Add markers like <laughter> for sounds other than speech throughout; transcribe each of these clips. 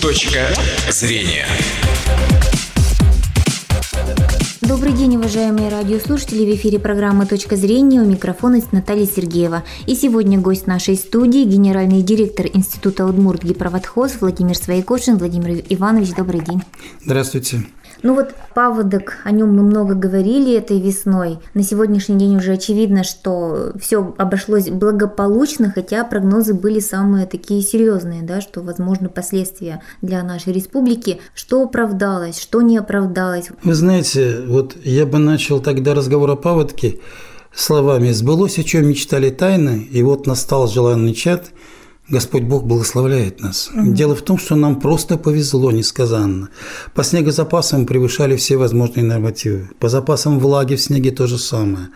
Точка зрения. Добрый день, уважаемые радиослушатели. В эфире программы «Точка зрения» у микрофона Наталья Сергеева. И сегодня гость нашей студии – генеральный директор Института Удмурт Гипроводхоз Владимир Своекошин. Владимир Иванович, добрый день. Здравствуйте. Ну вот паводок, о нем мы много говорили этой весной. На сегодняшний день уже очевидно, что все обошлось благополучно, хотя прогнозы были самые такие серьезные, да, что возможно последствия для нашей республики. Что оправдалось, что не оправдалось? Вы знаете, вот я бы начал тогда разговор о паводке словами «Сбылось, о чем мечтали тайны, и вот настал желанный чат, Господь Бог благословляет нас. Угу. Дело в том, что нам просто повезло несказанно. По снегозапасам превышали все возможные нормативы. По запасам влаги в снеге то же самое.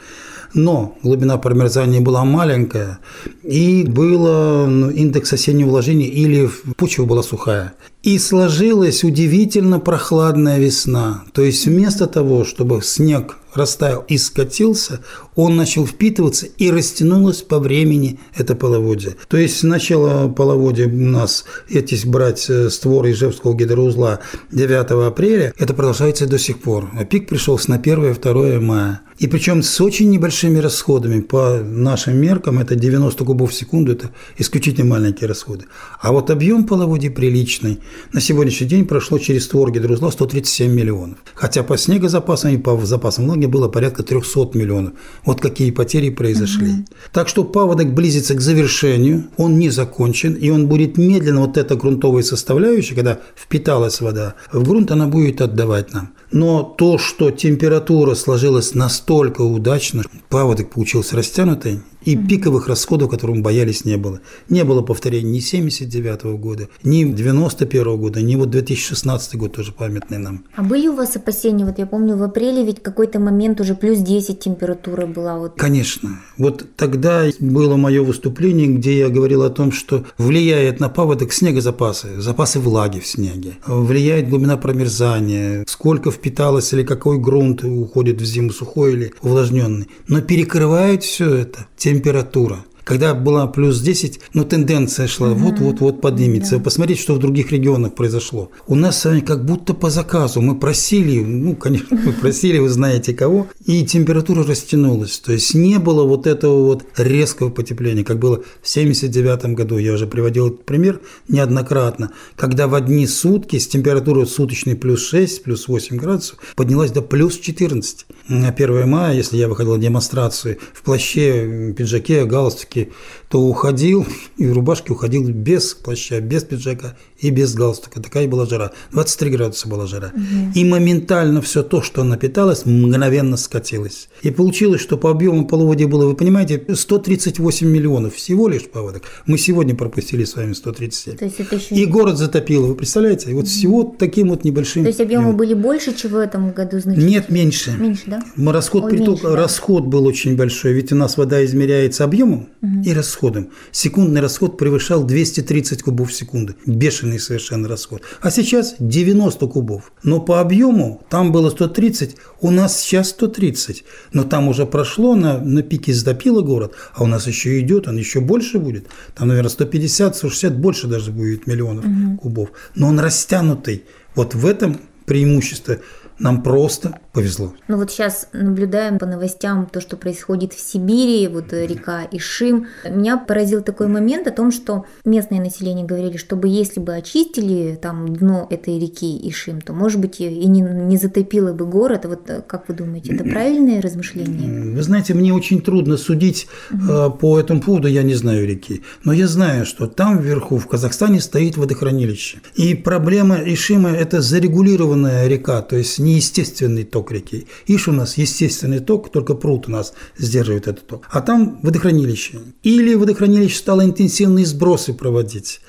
Но глубина промерзания была маленькая, и было ну, индекс осеннего вложения, или почва была сухая. И сложилась удивительно прохладная весна. То есть вместо того, чтобы снег растаял и скатился, он начал впитываться и растянулось по времени это половодье. То есть начало половодья у нас, эти брать э, створ Ижевского гидроузла 9 апреля, это продолжается до сих пор. А пик пришелся на 1-2 мая. И причем с очень небольшими расходами. По нашим меркам это 90 кубов в секунду, это исключительно маленькие расходы. А вот объем половодья приличный. На сегодняшний день прошло через створ гидрузла 137 миллионов. Хотя по снегозапасам и по запасам влаги было порядка 300 миллионов. Вот какие потери произошли. Угу. Так что паводок близится к завершению, он не закончен, и он будет медленно, вот эта грунтовая составляющая, когда впиталась вода в грунт, она будет отдавать нам. Но то, что температура сложилась настолько удачно, паводок получился растянутый, и пиковых расходов, которых мы боялись, не было. Не было повторений ни 79 года, ни 91 года, ни вот 2016 год тоже памятный нам. А были у вас опасения? Вот я помню, в апреле ведь какой-то момент уже плюс 10 температура была. Вот. Конечно. Вот тогда было мое выступление, где я говорил о том, что влияет на паводок снегозапасы, запасы влаги в снеге, влияет глубина промерзания, сколько впиталось или какой грунт уходит в зиму сухой или увлажненный. Но перекрывает все это температура. Когда была плюс 10, ну, тенденция шла вот-вот-вот поднимется. Да. Посмотрите, что в других регионах произошло. У нас с вами как будто по заказу. Мы просили, ну, конечно, мы просили, вы знаете кого, и температура растянулась. То есть не было вот этого вот резкого потепления, как было в 79 году. Я уже приводил этот пример неоднократно, когда в одни сутки с температурой суточной плюс 6, плюс 8 градусов поднялась до плюс 14. На 1 мая, если я выходил на демонстрацию в плаще, пиджаке, галстуке, рубашке, то уходил, <laughs> и в рубашке уходил без плаща, без пиджака и без галстука. Такая была жара. 23 градуса была жара. Угу. И моментально все то, что напиталось, мгновенно скатилось. И получилось, что по объему половодья было, вы понимаете, 138 миллионов всего лишь поводок. Мы сегодня пропустили с вами 137. То есть это еще... И город затопило, вы представляете? Вот угу. всего таким вот небольшим... То есть объемы были больше, чем в этом году значительно? Нет, меньше. Меньше, да? Расход, Ой, приток, меньше, да. расход был очень большой, ведь у нас вода измеряется объемом угу. и расходом. Секундный расход превышал 230 кубов в секунду. Бешеный совершенно расход. А сейчас 90 кубов. Но по объему там было 130, у нас сейчас 130. Но там уже прошло, на, на пике затопило город, а у нас еще идет, он еще больше будет. Там, наверное, 150, 160, больше даже будет миллионов угу. кубов. Но он растянутый. Вот в этом преимущество нам просто повезло. Ну вот сейчас наблюдаем по новостям то, что происходит в Сибири, вот река Ишим. Меня поразил такой момент о том, что местное население говорили, чтобы если бы очистили там дно этой реки Ишим, то, может быть, и не, не затопило бы город. Вот э, как вы думаете, это правильное размышление? Вы знаете, мне очень трудно судить угу. по этому поводу, я не знаю реки. Но я знаю, что там вверху, в Казахстане, стоит водохранилище. И проблема Ишима – это зарегулированная река, то есть неестественный ток реки. Иш у нас естественный ток, только пруд у нас сдерживает этот ток. А там водохранилище. Или водохранилище стало интенсивные сбросы проводить.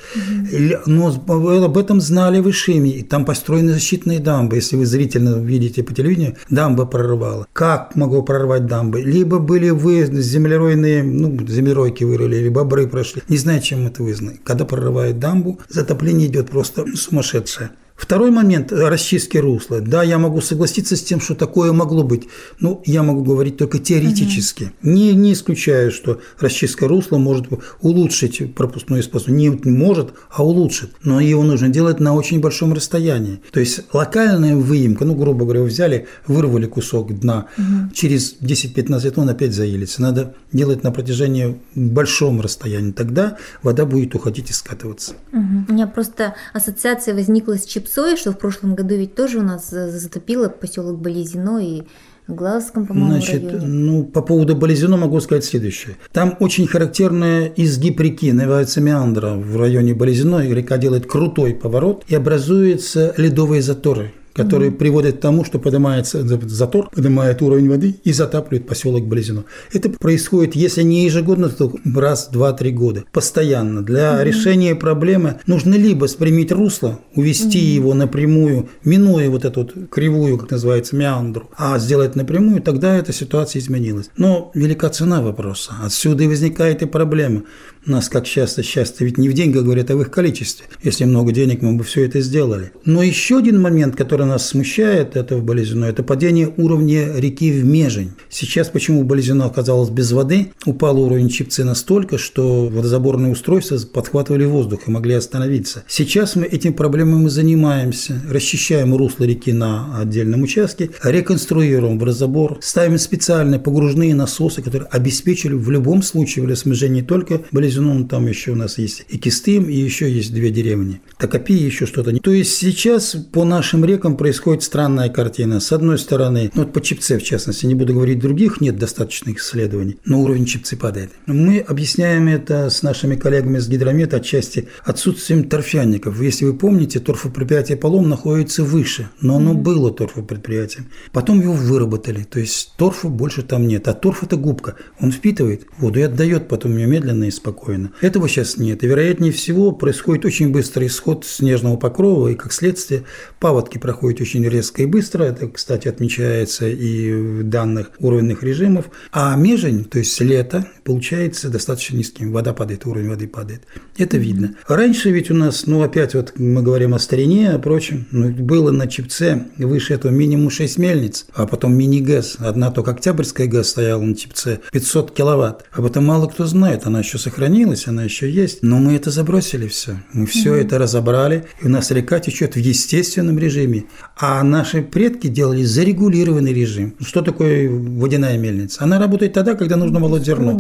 Но об этом знали в Ишиме. И там построены защитные дамбы. Если вы зрительно видите по телевидению, дамба прорывала. Как могло прорвать дамбы? Либо были вы землеройные, ну, землеройки вырыли, либо бобры прошли. Не знаю, чем это вызвано. Когда прорывает дамбу, затопление идет просто сумасшедшее. Второй момент расчистки русла. Да, я могу согласиться с тем, что такое могло быть. Но я могу говорить только теоретически. Угу. Не, не исключаю, что расчистка русла может улучшить пропускную способность. Не может, а улучшит. Но его нужно делать на очень большом расстоянии. То есть локальная выемка, ну, грубо говоря, взяли, вырвали кусок дна, угу. через 10-15 лет он опять заелится. Надо делать на протяжении большом расстоянии. Тогда вода будет уходить и скатываться. Угу. У меня просто ассоциация возникла с чипсой, что в прошлом году ведь тоже у нас затопило поселок Болезино и Глазском, по-моему, Значит, районе. ну, по поводу Болезино могу сказать следующее. Там очень характерная изгиб реки, называется Меандра в районе Болезино, и река делает крутой поворот, и образуются ледовые заторы которые mm-hmm. приводят к тому, что поднимается затор, поднимает уровень воды и затапливает поселок Близино. Это происходит, если не ежегодно, то раз, два, три года. Постоянно. Для mm-hmm. решения проблемы нужно либо спрямить русло, увести mm-hmm. его напрямую, минуя вот эту вот кривую, как называется, меандру, а сделать напрямую, тогда эта ситуация изменилась. Но велика цена вопроса. Отсюда и возникает и проблема. У нас, как часто, счастье ведь не в деньгах говорят, а в их количестве. Если много денег, мы бы все это сделали. Но еще один момент, который нас смущает, это в Болезино, это падение уровня реки в Межень. Сейчас почему Болезино оказалось без воды? Упал уровень Чипцы настолько, что водозаборные устройства подхватывали воздух и могли остановиться. Сейчас мы этим проблемами занимаемся. Расчищаем русло реки на отдельном участке, реконструируем водозабор, ставим специальные погружные насосы, которые обеспечили в любом случае водосмежение не только Болезино, Казино, там еще у нас есть и Кистым, и еще есть две деревни. Токопи еще что-то. То есть сейчас по нашим рекам происходит странная картина. С одной стороны, ну вот по Чипце в частности, не буду говорить других, нет достаточных исследований, но уровень Чипцы падает. Мы объясняем это с нашими коллегами с гидромета отчасти отсутствием торфяников. Если вы помните, торфопредприятие Полом находится выше, но оно было торфопредприятием. Потом его выработали, то есть торфа больше там нет. А торф – это губка, он впитывает воду и отдает потом ее медленно и спокойно. Этого сейчас нет. И вероятнее всего происходит очень быстрый исход снежного покрова, и как следствие паводки проходят очень резко и быстро. Это, кстати, отмечается и в данных уровнях режимов. А межень, то есть лето, получается достаточно низким. Вода падает, уровень воды падает. Это видно. Раньше ведь у нас, ну опять вот мы говорим о старине, о прочем, ну, было на Чипце выше этого минимум 6 мельниц, а потом мини-ГЭС. Одна только Октябрьская ГЭС стояла на Чипце, 500 киловатт. Об этом мало кто знает, она еще сохранилась сохранилась, она еще есть, но мы это забросили все. Мы все угу. это разобрали, и у нас река течет в естественном режиме. А наши предки делали зарегулированный режим. Что такое водяная мельница? Она работает тогда, когда нужно молоть зерно.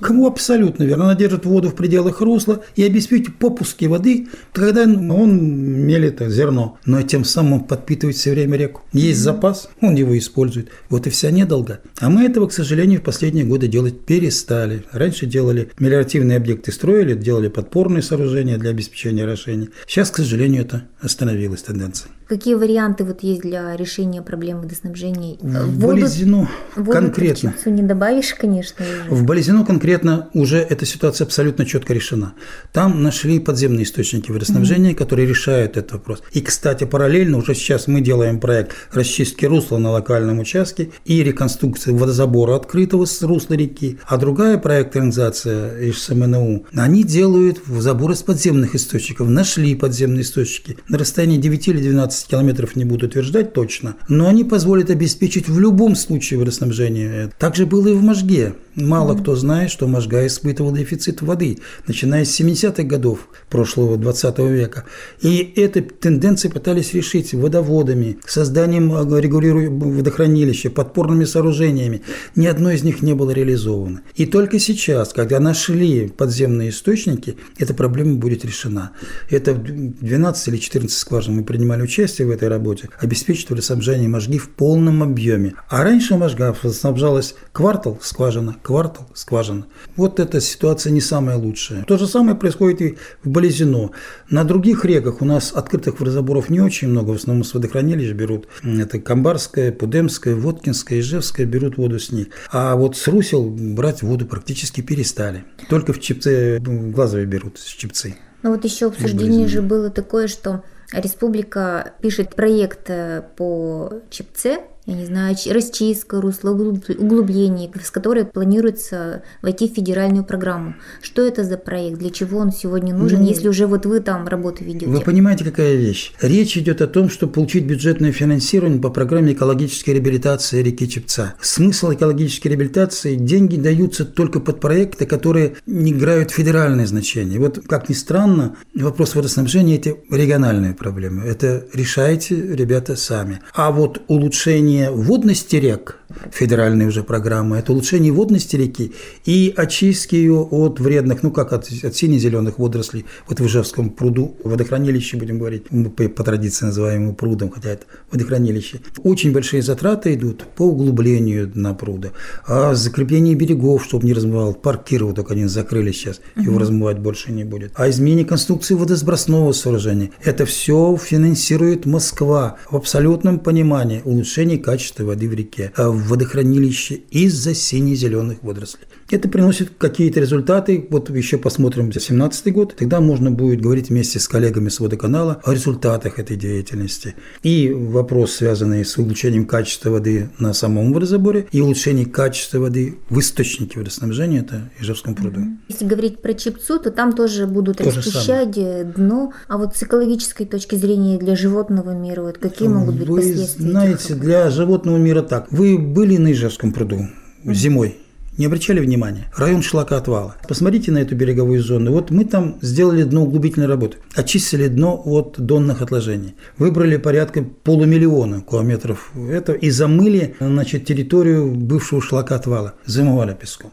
Кому абсолютно верно. Она держит воду в пределах русла и обеспечивает попуски воды, когда он мелит зерно. Но тем самым подпитывает все время реку. Есть запас, он его использует. Вот и вся недолга. А мы этого, к сожалению, в последние годы делать перестали. Раньше делали мелиоративные объекты строили, делали подпорные сооружения для обеспечения орошения. Сейчас, к сожалению, это остановилась тенденция. Какие варианты вот есть для решения проблем водоснабжения? В воду, Болезино воду конкретно. Воду не добавишь, конечно. Уже. В Болезино конкретно уже эта ситуация абсолютно четко решена. Там нашли подземные источники водоснабжения, mm-hmm. которые решают этот вопрос. И, кстати, параллельно уже сейчас мы делаем проект расчистки русла на локальном участке и реконструкции водозабора открытого с русла реки. А другая проект организация из СМНУ, они делают забор из подземных источников. Нашли подземные источники на расстоянии 9 или 12 15 километров не буду утверждать точно, но они позволят обеспечить в любом случае водоснабжение. Так же было и в Можге. Мало mm-hmm. кто знает, что Можга испытывал дефицит воды, начиная с 70-х годов прошлого 20 века. И эти тенденции пытались решить водоводами, созданием регулируемого водохранилища, подпорными сооружениями. Ни одно из них не было реализовано. И только сейчас, когда нашли подземные источники, эта проблема будет решена. Это 12 или 14 скважин мы принимали участие в этой работе, обеспечить водоснабжение Можги в полном объеме. А раньше Можга снабжалась квартал скважина, квартал скважина. Вот эта ситуация не самая лучшая. То же самое происходит и в Болезино. На других реках у нас открытых водозаборов не очень много, в основном с водохранилищ берут. Это Камбарская, Пудемская, Воткинская, Ижевская берут воду с них. А вот с Русел брать воду практически перестали. Только в Чепце, в Глазове берут с Чепцы. Ну вот еще обсуждение же было такое, что Республика пишет проект э, по ЧПЦ, я не знаю, расчистка русла, углубление, с которой планируется войти в федеральную программу. Что это за проект? Для чего он сегодня нужен, ну, если уже вот вы там работу ведете? Вы понимаете, какая вещь? Речь идет о том, чтобы получить бюджетное финансирование по программе экологической реабилитации реки Чепца. Смысл экологической реабилитации – деньги даются только под проекты, которые не играют федеральное значение. Вот, как ни странно, вопрос водоснабжения – это региональные проблемы. Это решайте, ребята, сами. А вот улучшение водности рек, федеральные уже программы, это улучшение водности реки и очистки ее от вредных, ну как от, от сине-зеленых водорослей. Вот в Ижевском пруду, водохранилище, будем говорить, мы по, по традиции называем его прудом, хотя это водохранилище. Очень большие затраты идут по углублению дна пруда, а закрепление берегов, чтобы не размывал, парк Кирова только они закрыли сейчас, его размывать больше не будет. А изменение конструкции водосбросного сооружения. Это все финансирует Москва в абсолютном понимании улучшения качества воды в реке, а в водохранилище из-за сине-зеленых водорослей. Это приносит какие-то результаты. Вот еще посмотрим 2017 год. Тогда можно будет говорить вместе с коллегами с водоканала о результатах этой деятельности. И вопрос, связанный с улучшением качества воды на самом водозаборе, и улучшение качества воды в источнике водоснабжения, это Ижевском пруду. Если говорить про Чепцу, то там тоже будут то расчищать дно. А вот с экологической точки зрения для животного мира, вот какие могут быть Вы последствия? знаете, для животного мира так. Вы были на Ижевском пруду зимой? Не обращали внимания? Район шлакоотвала. Посмотрите на эту береговую зону. Вот мы там сделали дно углубительной работы. Очистили дно от донных отложений. Выбрали порядка полумиллиона километров этого и замыли значит, территорию бывшего шлакоотвала. Замывали песком.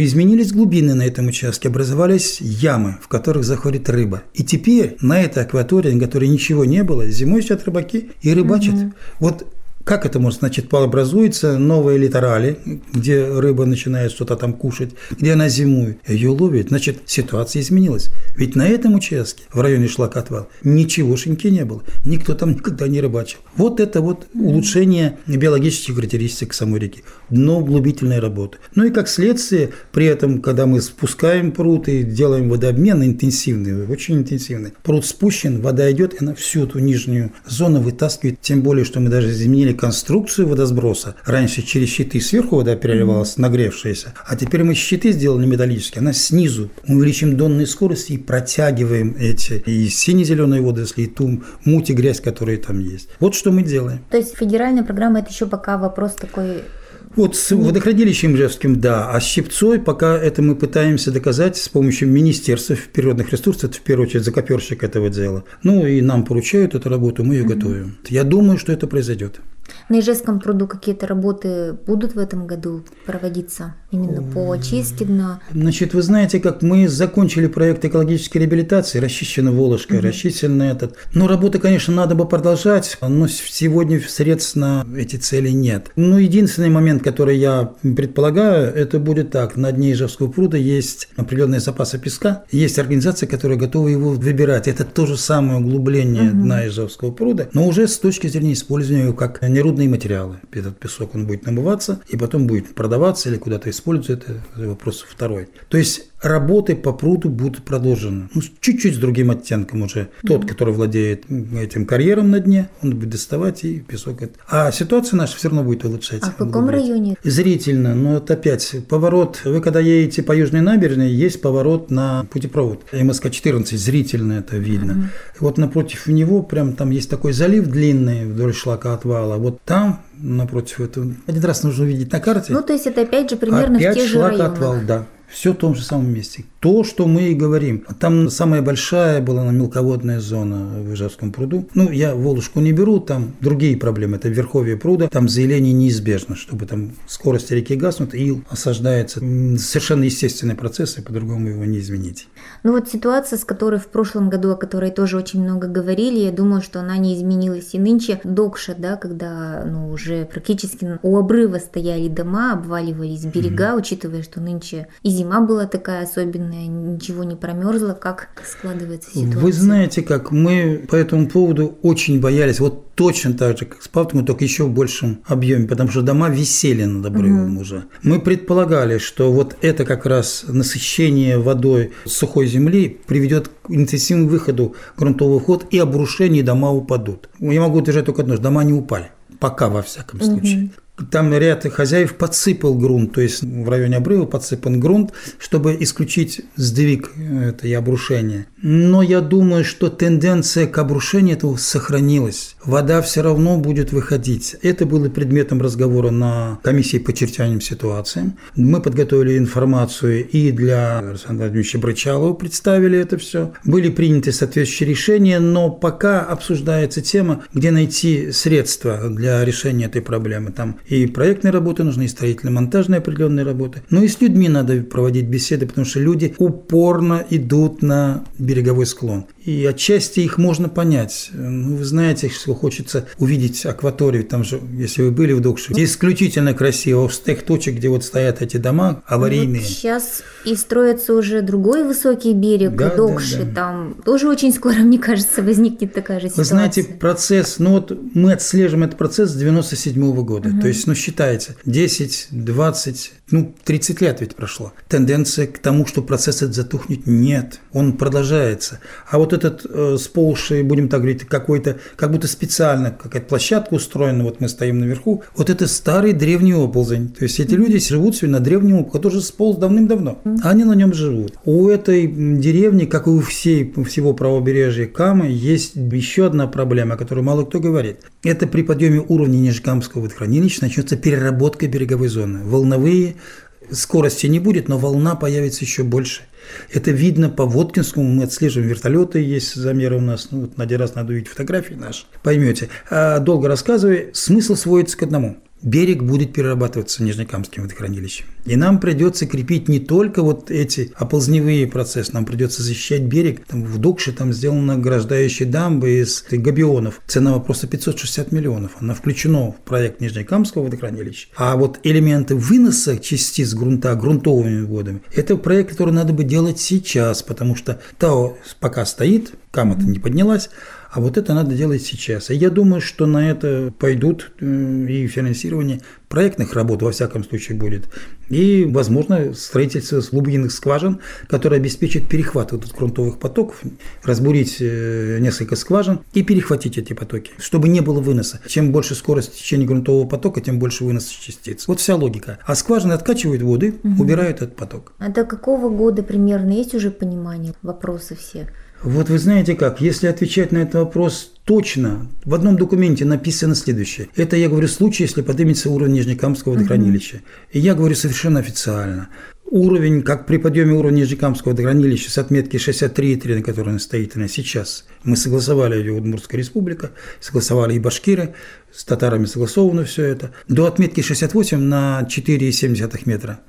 Изменились глубины на этом участке. Образовались ямы, в которых заходит рыба. И теперь на этой акватории, на которой ничего не было, зимой сидят рыбаки и рыбачат. Угу. Вот как это может? Значит, образуются новые литерали, где рыба начинает что-то там кушать, где она зимует, ее ловит. Значит, ситуация изменилась. Ведь на этом участке, в районе Шлакотвал, ничегошеньки не было. Никто там никогда не рыбачил. Вот это вот улучшение биологических характеристик самой реки. Дно углубительной работы. Ну и как следствие, при этом, когда мы спускаем пруд и делаем водообмен интенсивный, очень интенсивный, пруд спущен, вода идет, и она всю эту нижнюю зону вытаскивает. Тем более, что мы даже изменили конструкцию водосброса. Раньше через щиты сверху вода переливалась, нагревшаяся, а теперь мы щиты сделали металлические, она снизу. Мы увеличим донные скорости и протягиваем эти и сине-зеленые водоросли, и ту муть и грязь, которые там есть. Вот что мы делаем. То есть федеральная программа – это еще пока вопрос такой вот с водохранилищем Ижевским, да, а с Щипцой пока это мы пытаемся доказать с помощью Министерства природных ресурсов, это в первую очередь закоперщик этого дела. Ну и нам поручают эту работу, мы ее mm-hmm. готовим. Я думаю, что это произойдет. На Ижевском пруду какие-то работы будут в этом году проводиться именно по очистке дна? Значит, вы знаете, как мы закончили проект экологической реабилитации, расчищена Волошка, угу. расчищен этот. Но работы, конечно, надо бы продолжать, но сегодня средств на эти цели нет. Ну, единственный момент, который я предполагаю, это будет так. На дне Ижевского пруда есть определенные запасы песка, есть организация, которая готова его выбирать. Это то же самое углубление угу. дна Ижевского пруда, но уже с точки зрения использования его как нерудные материалы. Этот песок, он будет намываться и потом будет продаваться или куда-то использоваться, это вопрос второй. То есть работы по пруду будут продолжены. Ну, чуть-чуть с другим оттенком уже. Тот, который владеет этим карьером на дне, он будет доставать и песок. А ситуация наша все равно будет улучшаться. А в каком районе? Зрительно, но это опять поворот. Вы когда едете по Южной набережной, есть поворот на путепровод. МСК-14, зрительно это видно. Mm-hmm. Вот напротив него прям там есть такой залив длинный вдоль шлака отвала. Вот там напротив этого. Один раз нужно увидеть на карте. Ну, то есть это опять же примерно опять в тех же районах. отвал, да все в том же самом месте. То, что мы и говорим. Там самая большая была на мелководная зона в Ижевском пруду. Ну, я Волушку не беру, там другие проблемы. Это верховье пруда, там заиление неизбежно, чтобы там скорость реки гаснут, ил осаждается. Совершенно естественные процессы, по-другому его не изменить. Ну вот ситуация, с которой в прошлом году, о которой тоже очень много говорили, я думаю, что она не изменилась и нынче. Докша, да, когда ну, уже практически у обрыва стояли дома, обваливались берега, mm-hmm. учитывая, что нынче и зима была такая особенная, ничего не промерзло, как складывается ситуация? Вы знаете, как мы по этому поводу очень боялись, вот точно так же, как с Павтом, только еще в большем объеме, потому что дома висели над обрывом угу. уже. Мы предполагали, что вот это как раз насыщение водой сухой земли приведет к интенсивному выходу грунтовых вод и обрушение дома упадут. Я могу утверждать только одно, что дома не упали Пока, во всяком случае. Там ряд хозяев подсыпал грунт, то есть в районе обрыва подсыпан грунт, чтобы исключить сдвиг это и обрушение. Но я думаю, что тенденция к обрушению этого сохранилась. Вода все равно будет выходить. Это было предметом разговора на комиссии по чертяним ситуациям. Мы подготовили информацию и для Александра Владимировича Брычалова представили это все. Были приняты соответствующие решения, но пока обсуждается тема, где найти средства для решения этой проблемы. Там и проектные работы нужны, и строительно-монтажные определенные работы. Но и с людьми надо проводить беседы, потому что люди упорно идут на береговой склон. И отчасти их можно понять. Ну, вы знаете, что хочется увидеть акваторию, там же, если вы были в Докше, исключительно красиво, с тех точек, где вот стоят эти дома аварийные. Вот сейчас и строится уже другой высокий берег, да, Докши, да, да. там тоже очень скоро, <laughs> мне кажется, возникнет такая же ситуация. Вы знаете, процесс, ну вот мы отслеживаем этот процесс с 97 -го года, угу. то есть, ну, считается, 10, 20, ну, 30 лет ведь прошло. Тенденция к тому, что процесс этот затухнет, нет, он продолжается. А вот этот э, сползший, будем так говорить, какой-то, как будто специально какая-то площадка устроена, вот мы стоим наверху, вот это старый древний оползень. То есть эти люди живут себе на древнем оползне, который сполз давным-давно, они на нем живут. У этой деревни, как и у всей, всего правобережья Камы, есть еще одна проблема, о которой мало кто говорит. Это при подъеме уровня Нижекамского водохранилища начнется переработка береговой зоны. Волновые скорости не будет, но волна появится еще больше. Это видно по Воткинскому, мы отслеживаем вертолеты, есть замеры у нас, ну, вот раз надо увидеть фотографии наши, поймете. А долго рассказывая, смысл сводится к одному берег будет перерабатываться Нижнекамским водохранилищем. И нам придется крепить не только вот эти оползневые процессы, нам придется защищать берег. Там в Докше там сделана ограждающая дамба из габионов. Цена просто 560 миллионов. Она включена в проект Нижнекамского водохранилища. А вот элементы выноса частиц грунта грунтовыми водами – это проект, который надо бы делать сейчас, потому что ТАО пока стоит, кама-то не поднялась, а вот это надо делать сейчас. И я думаю, что на это пойдут э, и финансирование проектных работ, во всяком случае, будет. И, возможно, строительство глубинных скважин, которое обеспечит перехват вот грунтовых потоков, разбурить э, несколько скважин и перехватить эти потоки, чтобы не было выноса. Чем больше скорость течения грунтового потока, тем больше выноса частиц. Вот вся логика. А скважины откачивают воды, угу. убирают этот поток. А до какого года примерно есть уже понимание, вопросы все? Вот вы знаете как, если отвечать на этот вопрос точно, в одном документе написано следующее. Это я говорю случай, если поднимется уровень Нижнекамского водохранилища. И я говорю совершенно официально. Уровень, как при подъеме уровня Нижнекамского водохранилища с отметки 63,3, на которой он стоит на сейчас, мы согласовали ее Удмуртская республика, согласовали и башкиры, с татарами согласовано все это, до отметки 68 на 4,7 метра.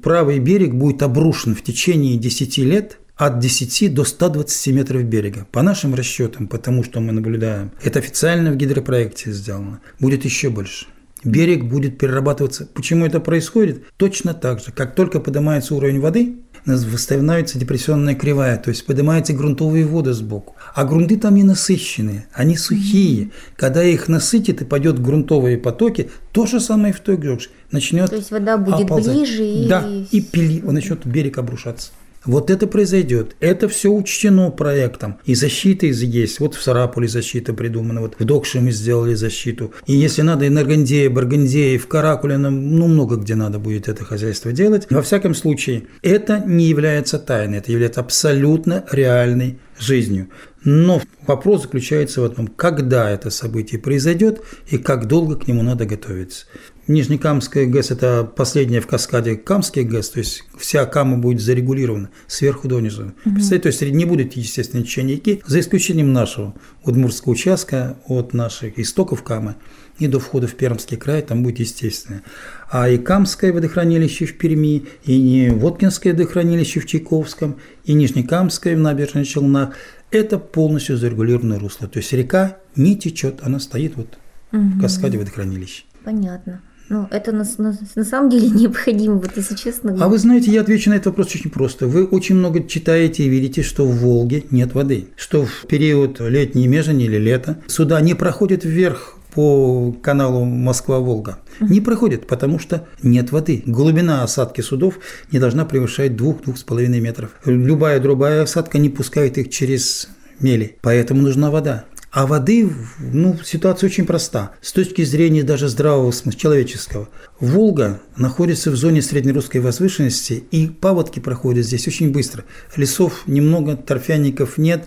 Правый берег будет обрушен в течение 10 лет от 10 до 120 метров берега. По нашим расчетам, потому что мы наблюдаем, это официально в гидропроекте сделано, будет еще больше. Берег будет перерабатываться. Почему это происходит? Точно так же. Как только поднимается уровень воды, восстанавливается депрессионная кривая, то есть поднимаются грунтовые воды сбоку. А грунты там не насыщенные, они сухие. Когда их насытит и пойдет грунтовые потоки, то же самое в той грёж. Начнет То есть вода будет оползать. ближе и... Да, и пили, он начнет берег обрушаться. Вот это произойдет. Это все учтено проектом. И защита есть. Вот в Сарапуле защита придумана. Вот в Докше мы сделали защиту. И если надо, и на Аргандее, Баргандее, в Каракуле, ну, много где надо будет это хозяйство делать. Во всяком случае, это не является тайной. Это является абсолютно реальной жизнью. Но вопрос заключается в том, когда это событие произойдет и как долго к нему надо готовиться. Нижнекамская ГЭС – это последняя в каскаде Камский ГЭС, то есть вся Кама будет зарегулирована сверху донизу. Угу. Представляете, то есть не будет естественного течения реки, за исключением нашего Удмуртского участка от наших истоков Камы и до входа в Пермский край, там будет естественное. А и Камское водохранилище в Перми, и не Воткинское водохранилище в Чайковском, и Нижнекамское в Набережных Челнах – это полностью зарегулированное русло. То есть река не течет, она стоит вот угу. в каскаде водохранилища. Понятно. Ну, это на, на, на самом деле <laughs> необходимо, вот если честно. А вы знаете, я отвечу на этот вопрос очень просто. Вы очень много читаете и видите, что в Волге нет воды. Что в период летней межени или лета суда не проходят вверх по каналу Москва-Волга. Не проходит, потому что нет воды. Глубина осадки судов не должна превышать 2-2,5 метров. Любая другая осадка не пускает их через мели, поэтому нужна вода. А воды, ну, ситуация очень проста. С точки зрения даже здравого смысла, человеческого. Волга находится в зоне среднерусской возвышенности, и паводки проходят здесь очень быстро. Лесов немного, торфяников нет.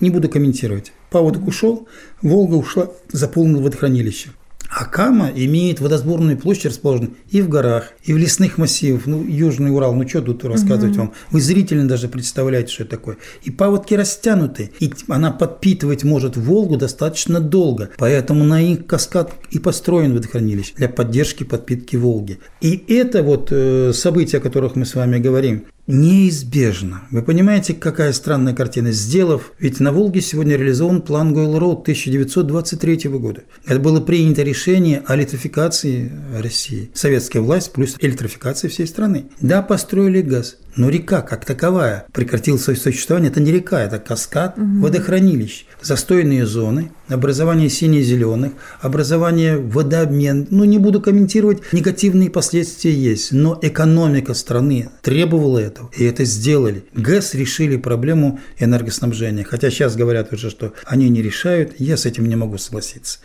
Не буду комментировать. Паводок ушел, Волга ушла, заполнила водохранилище. А Кама имеет водосборную площадь, расположенную и в горах, и в лесных массивах. Ну, Южный Урал, ну что тут рассказывать угу. вам? Вы зрительно даже представляете, что это такое. И паводки растянуты, и она подпитывать может Волгу достаточно долго. Поэтому на их каскад и построен водохранилище для поддержки подпитки Волги. И это вот э, события, о которых мы с вами говорим, неизбежно. Вы понимаете, какая странная картина? Сделав, ведь на Волге сегодня реализован план Гойл-Роуд 1923 года. Это было принято решение о электрификации России. Советская власть плюс электрификация всей страны. Да, построили газ. Но река как таковая прекратила свое существование. Это не река, это каскад угу. водохранилищ. Застойные зоны, образование сине-зеленых, образование водообмен. Ну, не буду комментировать, негативные последствия есть. Но экономика страны требовала этого, и это сделали. ГЭС решили проблему энергоснабжения. Хотя сейчас говорят уже, что они не решают. Я с этим не могу согласиться.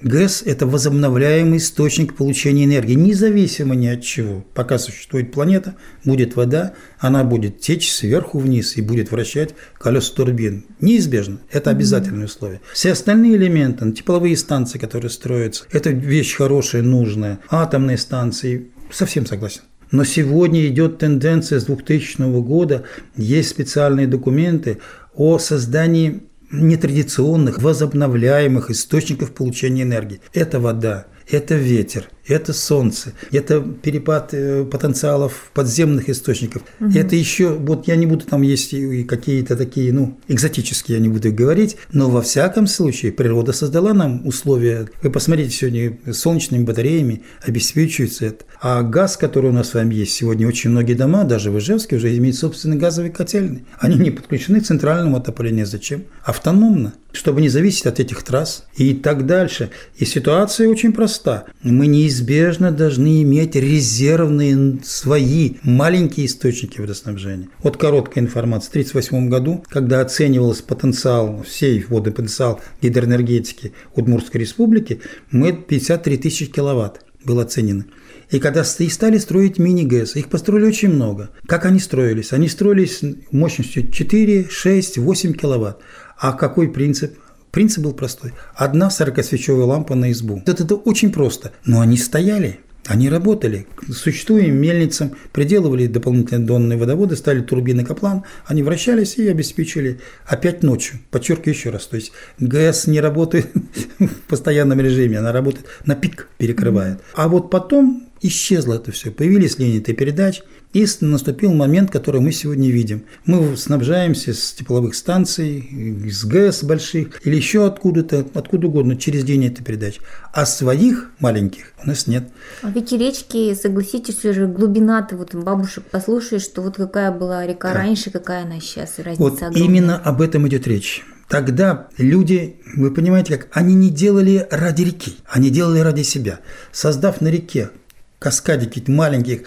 ГЭС – это возобновляемый источник получения энергии, независимо ни от чего. Пока существует планета, будет вода, она будет течь сверху вниз и будет вращать колеса турбин. Неизбежно. Это обязательное условие. Все остальные элементы, ну, тепловые станции, которые строятся, это вещь хорошая, нужная. Атомные станции, совсем согласен. Но сегодня идет тенденция с 2000 года, есть специальные документы о создании нетрадиционных, возобновляемых источников получения энергии. Это вода, это ветер, это солнце, это перепад э, потенциалов подземных источников. Угу. Это еще, вот я не буду там есть и какие-то такие, ну, экзотические, я не буду говорить, но во всяком случае природа создала нам условия. Вы посмотрите, сегодня солнечными батареями обеспечивается это. А газ, который у нас с вами есть, сегодня очень многие дома, даже в Ижевске, уже имеют собственный газовый котельный. Они не подключены к центральному отоплению. Зачем? Автономно, чтобы не зависеть от этих трасс и так дальше. И ситуация очень проста. Мы не неизбежно должны иметь резервные свои маленькие источники водоснабжения. Вот короткая информация. В 1938 году, когда оценивался потенциал, всей водный потенциал гидроэнергетики Удмуртской республики, мы 53 тысячи киловатт был оценено. И когда и стали строить мини-ГЭС, их построили очень много. Как они строились? Они строились мощностью 4, 6, 8 киловатт. А какой принцип? Принцип был простой. Одна 40-свечевая лампа на избу. Это, это очень просто. Но они стояли. Они работали. Существуем мельницам, приделывали дополнительные донные водоводы, ставили турбины Каплан, они вращались и обеспечили опять ночью. Подчеркиваю еще раз, то есть ГЭС не работает <laughs> в постоянном режиме, она работает на пик, перекрывает. А вот потом исчезло это все, появились линии передач – и наступил момент, который мы сегодня видим. Мы снабжаемся с тепловых станций, из ГЭС больших или еще откуда-то, откуда угодно, через день этой передачи. А своих маленьких у нас нет. А ведь речки, согласитесь, уже глубина-то, вот бабушек послушаешь, что вот какая была река да. раньше, какая она сейчас, разница Вот огромная. именно об этом идет речь. Тогда люди, вы понимаете, как они не делали ради реки, они делали ради себя. Создав на реке каскадики маленьких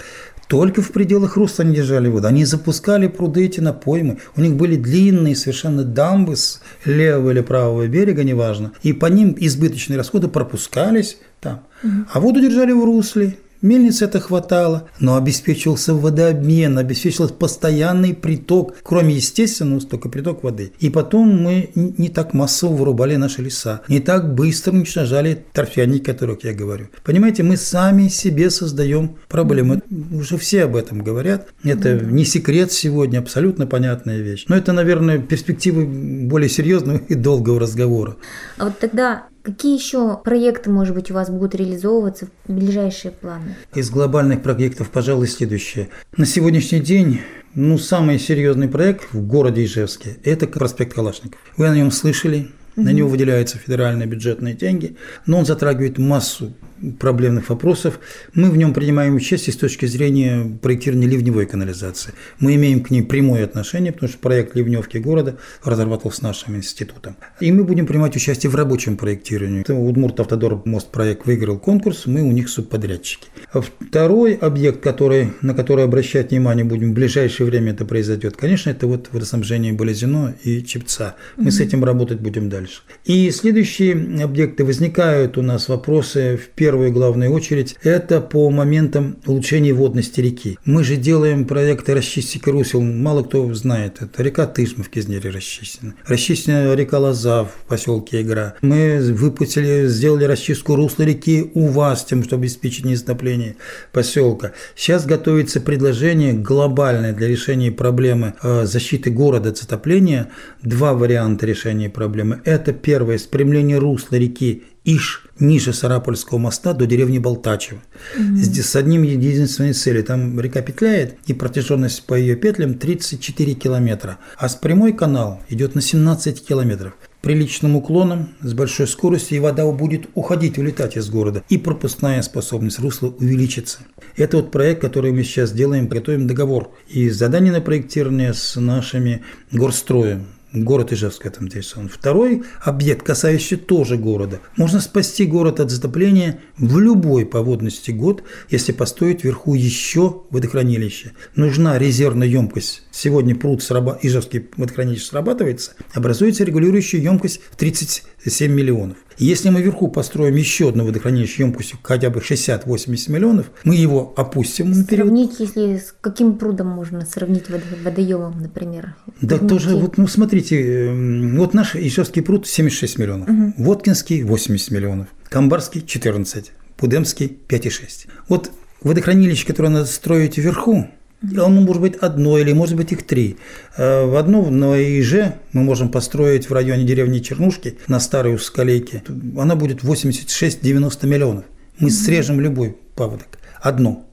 только в пределах руста они держали воду. Они запускали пруды эти на поймы. У них были длинные совершенно дамбы с левого или правого берега, неважно. И по ним избыточные расходы пропускались там. Угу. А воду держали в русле. Мельниц это хватало, но обеспечивался водообмен, обеспечивался постоянный приток, кроме естественного, только приток воды. И потом мы не так массово вырубали наши леса, не так быстро уничтожали торфяники, о которых я говорю. Понимаете, мы сами себе создаем проблемы. Уже все об этом говорят. Это не секрет сегодня, абсолютно понятная вещь. Но это, наверное, перспективы более серьезного и долгого разговора. А вот тогда Какие еще проекты, может быть, у вас будут реализовываться в ближайшие планы? Из глобальных проектов, пожалуй, следующее. На сегодняшний день ну, самый серьезный проект в городе Ижевске – это проспект Калашников. Вы о нем слышали, на него выделяются федеральные бюджетные деньги, но он затрагивает массу проблемных вопросов. Мы в нем принимаем участие с точки зрения проектирования ливневой канализации. Мы имеем к ней прямое отношение, потому что проект ливневки города разрабатывал с нашим институтом. И мы будем принимать участие в рабочем проектировании. Удмурт Автодор мост проект выиграл конкурс, мы у них субподрядчики. Второй объект, который, на который обращать внимание будем в ближайшее время это произойдет, конечно, это вот водоснабжение Болезино и Чепца. Мы mm-hmm. с этим работать будем дальше. И следующие объекты возникают у нас вопросы в первую и главную очередь. Это по моментам улучшения водности реки. Мы же делаем проекты расчистки русел. Мало кто знает. Это река Тышма в Кизнере расчищена. Расчищена река Лоза в поселке Игра. Мы выпустили, сделали расчистку русла реки Уваз, тем, чтобы обеспечить незатопление поселка. Сейчас готовится предложение глобальное для решения проблемы э, защиты города от затопления. Два варианта решения проблемы. Это первое – спрямление русла реки Иш ниже Сарапульского моста до деревни Болтачево. Угу. Здесь с одним единственной целью. Там река петляет, и протяженность по ее петлям 34 километра. А с прямой канал идет на 17 километров приличным уклоном, с большой скоростью, и вода будет уходить, улетать из города, и пропускная способность русла увеличится. Это вот проект, который мы сейчас делаем, готовим договор. И задание на проектирование с нашими горстроем, город Ижевск в этом заинтересован. Второй объект, касающийся тоже города. Можно спасти город от затопления в любой поводности год, если построить вверху еще водохранилище. Нужна резервная емкость. Сегодня пруд сраба... Ижевский водохранилище срабатывается, образуется регулирующая емкость в 37 миллионов. Если мы вверху построим еще одно водохранилище емкостью хотя бы 60-80 миллионов, мы его опустим на период. Сравнить, если с каким прудом можно сравнить водоемом, например? Да Верните. тоже, вот, ну смотрите, эм, вот наш Ишевский пруд 76 миллионов, угу. Воткинский 80 миллионов, Камбарский 14, Пудемский 5,6. Вот водохранилище, которое надо строить вверху, оно может быть одно или может быть их три. Э, в одном на ИЖ мы можем построить в районе деревни Чернушки на старой ускалейке. Она будет 86-90 миллионов. Мы срежем любой паводок. Одно.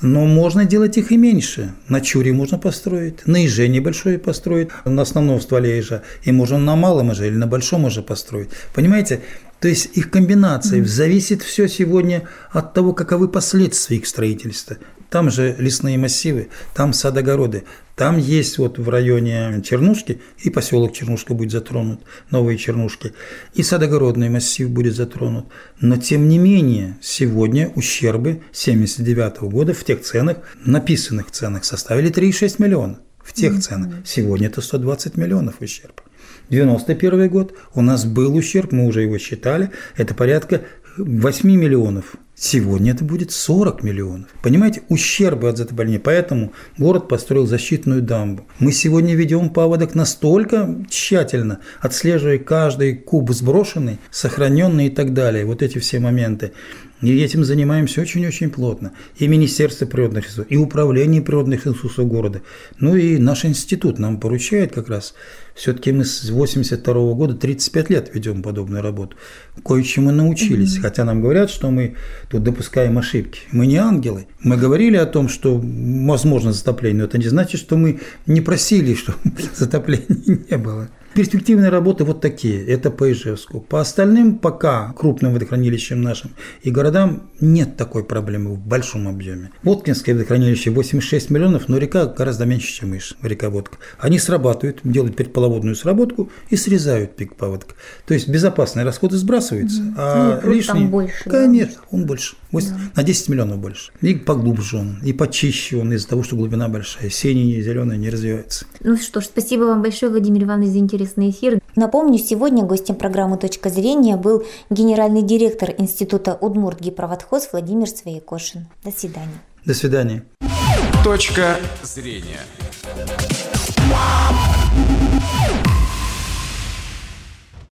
Но можно делать их и меньше. На Чуре можно построить, на Иже небольшое построить, на основном стволе Ижа. И можно на малом Иже или на большом Иже построить. Понимаете? То есть их комбинация mm-hmm. зависит все сегодня от того, каковы последствия их строительства. Там же лесные массивы, там садогороды, там есть вот в районе Чернушки, и поселок Чернушка будет затронут, новые Чернушки, и садогородный массив будет затронут. Но тем не менее, сегодня ущербы 79 года в тех ценах, написанных ценах, составили 3,6 миллиона. В тех ценах. Сегодня это 120 миллионов ущерб. 91 год у нас был ущерб, мы уже его считали, это порядка 8 миллионов Сегодня это будет 40 миллионов. Понимаете, ущербы от затопления. Поэтому город построил защитную дамбу. Мы сегодня ведем паводок настолько тщательно, отслеживая каждый куб сброшенный, сохраненный и так далее. Вот эти все моменты. И этим занимаемся очень-очень плотно. И Министерство природных ресурсов, и Управление природных ресурсов города. Ну и наш институт нам поручает как раз. Все-таки мы с 82 года 35 лет ведем подобную работу. Кое-чему научились. Mm-hmm. Хотя нам говорят, что мы тут допускаем ошибки. Мы не ангелы. Мы говорили о том, что возможно затопление, но это не значит, что мы не просили, чтобы <laughs> затопления не было. Перспективные работы вот такие, это по Ижевску. По остальным пока крупным водохранилищам нашим и городам нет такой проблемы в большом объеме. Воткинское водохранилище 86 миллионов, но река гораздо меньше, чем Иж, река Водка. Они срабатывают, делают предполоводную сработку и срезают пик паводка. То есть безопасные расходы сбрасываются, mm. а ну, лишний... больше. Конечно, да? он больше. 8, да. На 10 миллионов больше. И поглубже он, и почище он из-за того, что глубина большая. Синий и зеленый не развивается. Ну что ж, спасибо вам большое, Владимир Иванович, за интерес интересный эфир. Напомню, сегодня гостем программы «Точка зрения» был генеральный директор Института Удмурт Гипроводхоз Владимир Своекошин. До свидания. До свидания. Точка зрения.